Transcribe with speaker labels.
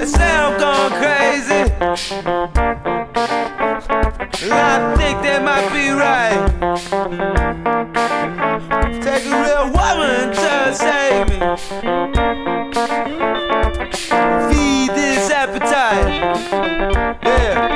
Speaker 1: It's now gone crazy. Life Take a real woman to save me. Feed this appetite. Yeah.